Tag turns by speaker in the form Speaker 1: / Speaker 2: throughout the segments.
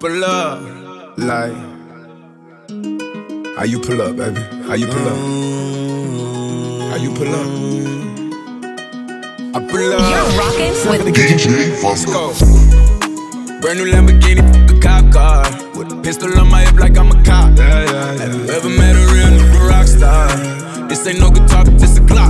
Speaker 1: pull up.
Speaker 2: Like, how you pull up, baby? How you pull up? How you pull up? I pull up.
Speaker 3: You're rocking with
Speaker 4: DJ
Speaker 1: Let's
Speaker 4: Vago.
Speaker 1: go. Brand new Lamborghini, a cop car. With a pistol on my hip like I'm a cop.
Speaker 2: Yeah, yeah,
Speaker 1: Have you ever met a real nigga rock star? This ain't no guitar, but this a Glock.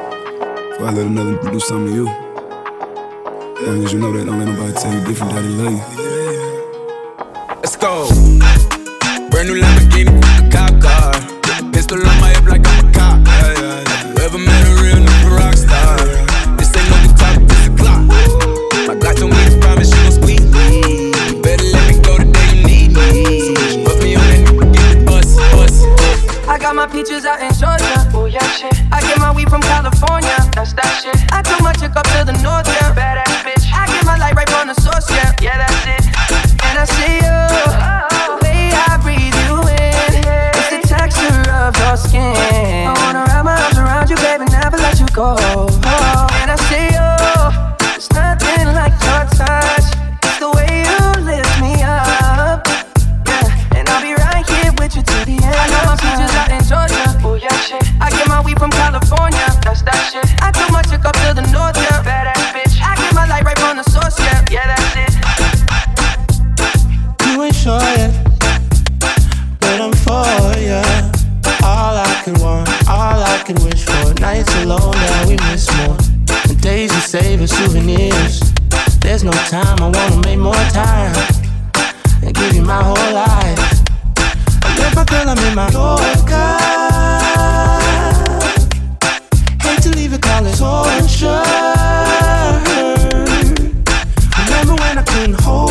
Speaker 1: I let another do something to you. Long as you know that, don't let nobody tell you different he love you. Let's go. Brand new Lamborghini,
Speaker 5: as souvenirs. There's no time, I wanna make more time and give you my whole life. I left my girl, I'm in my Yorker. Hate to leave it, call it so. Remember when I couldn't hold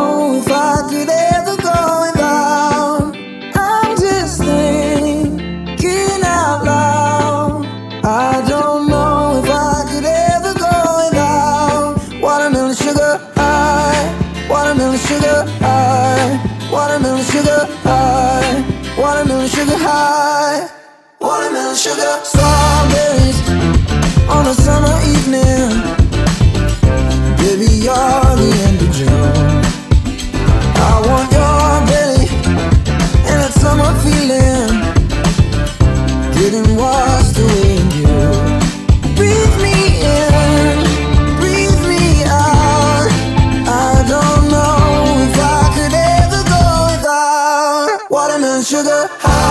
Speaker 6: watermelon sugar high, watermelon sugar high, watermelon sugar. Strawberries on a summer evening. Baby, you're the end sugar high,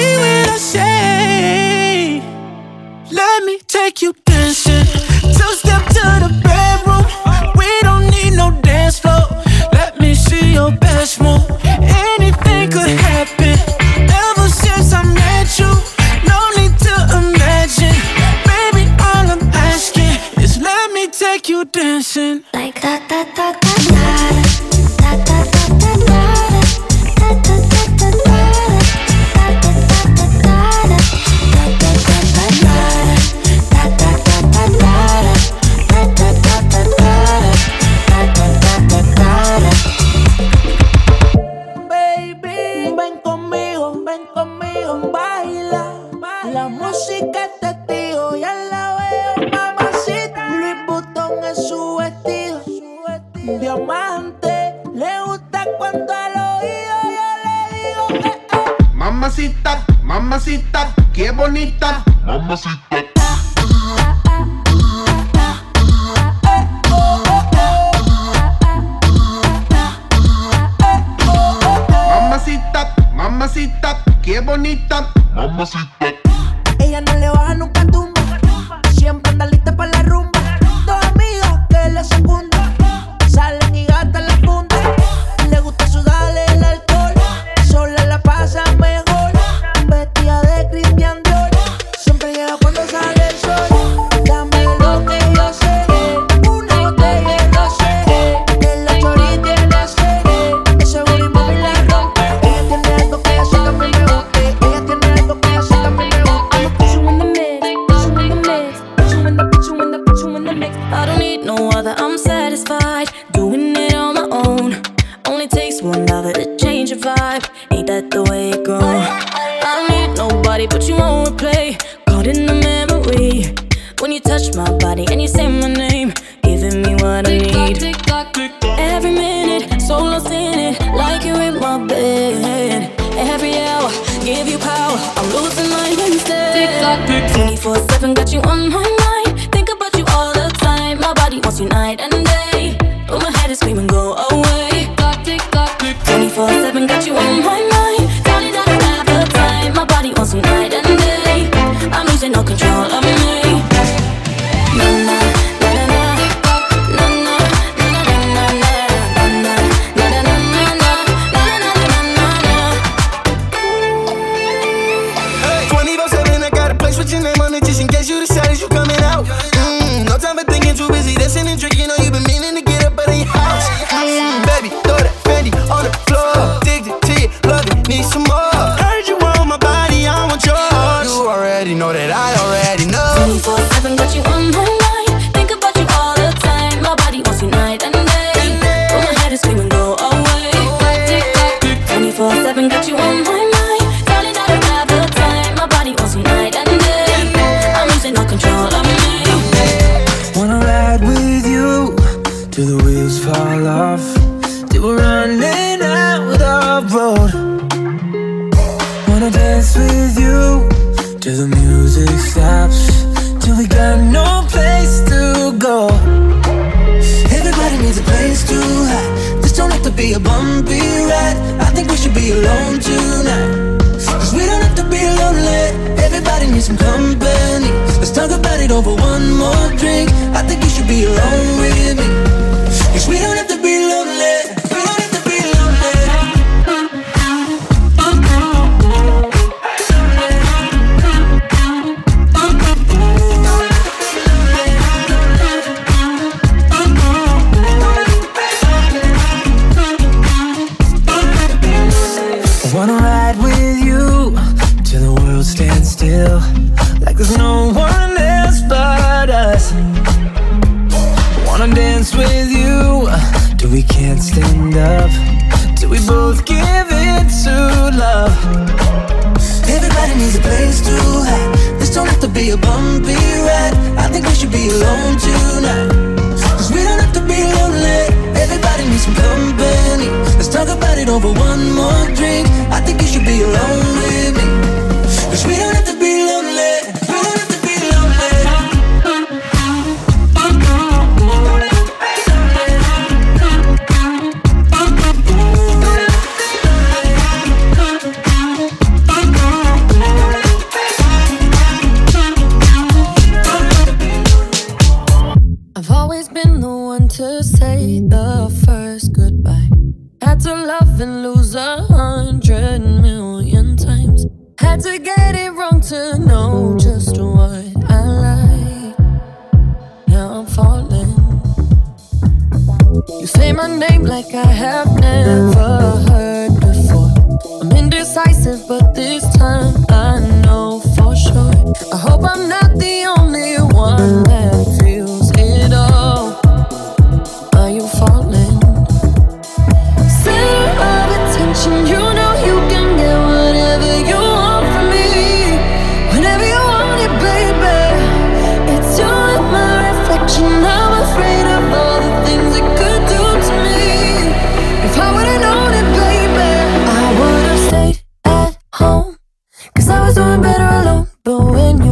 Speaker 5: Let me take you dancing.
Speaker 7: touch my body and you say my name, giving me what I need. Every minute, so lost in it, like you in my bed. Every hour, give you power, I'm losing my mindset. 24 7 got you on my mind, think about you all the time. My body wants you night and day, but my head is screaming, go.
Speaker 8: ignorará to
Speaker 9: be a bumpy ride. I think we should be alone tonight. Cause we don't have to be lonely. Everybody needs some company. Let's talk about it over one more drink. I think you should be alone.
Speaker 3: I'm indecisive, but this time I know for sure. I hope I'm not the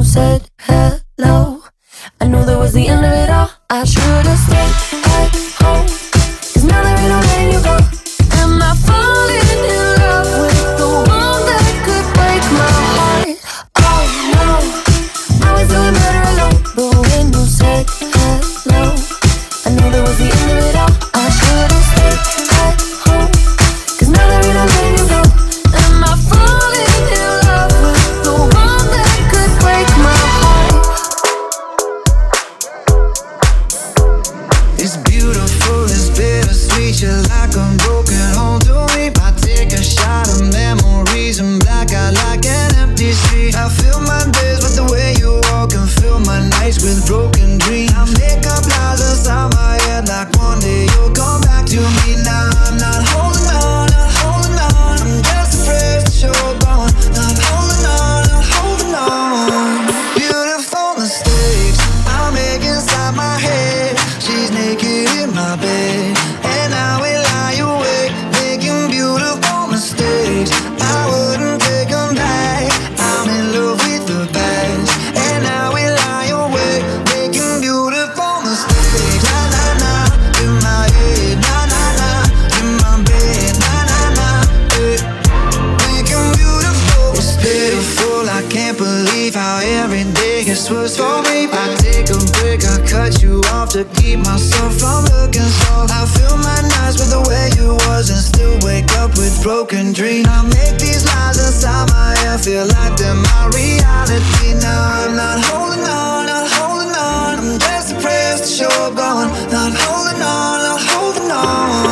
Speaker 3: said
Speaker 10: gets for me. I take a break, I cut you off to keep myself from looking soft. I fill my nights with the way you was and still wake up with broken dreams. I make these lies inside my head feel like they're my reality. Now I'm not holding on, not holding on. I'm just depressed, sure going. Not holding on, not holding on.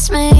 Speaker 3: Kiss me,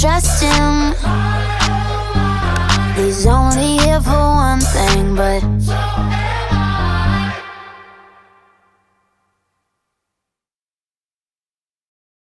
Speaker 3: Trust him. He's only here for one thing, but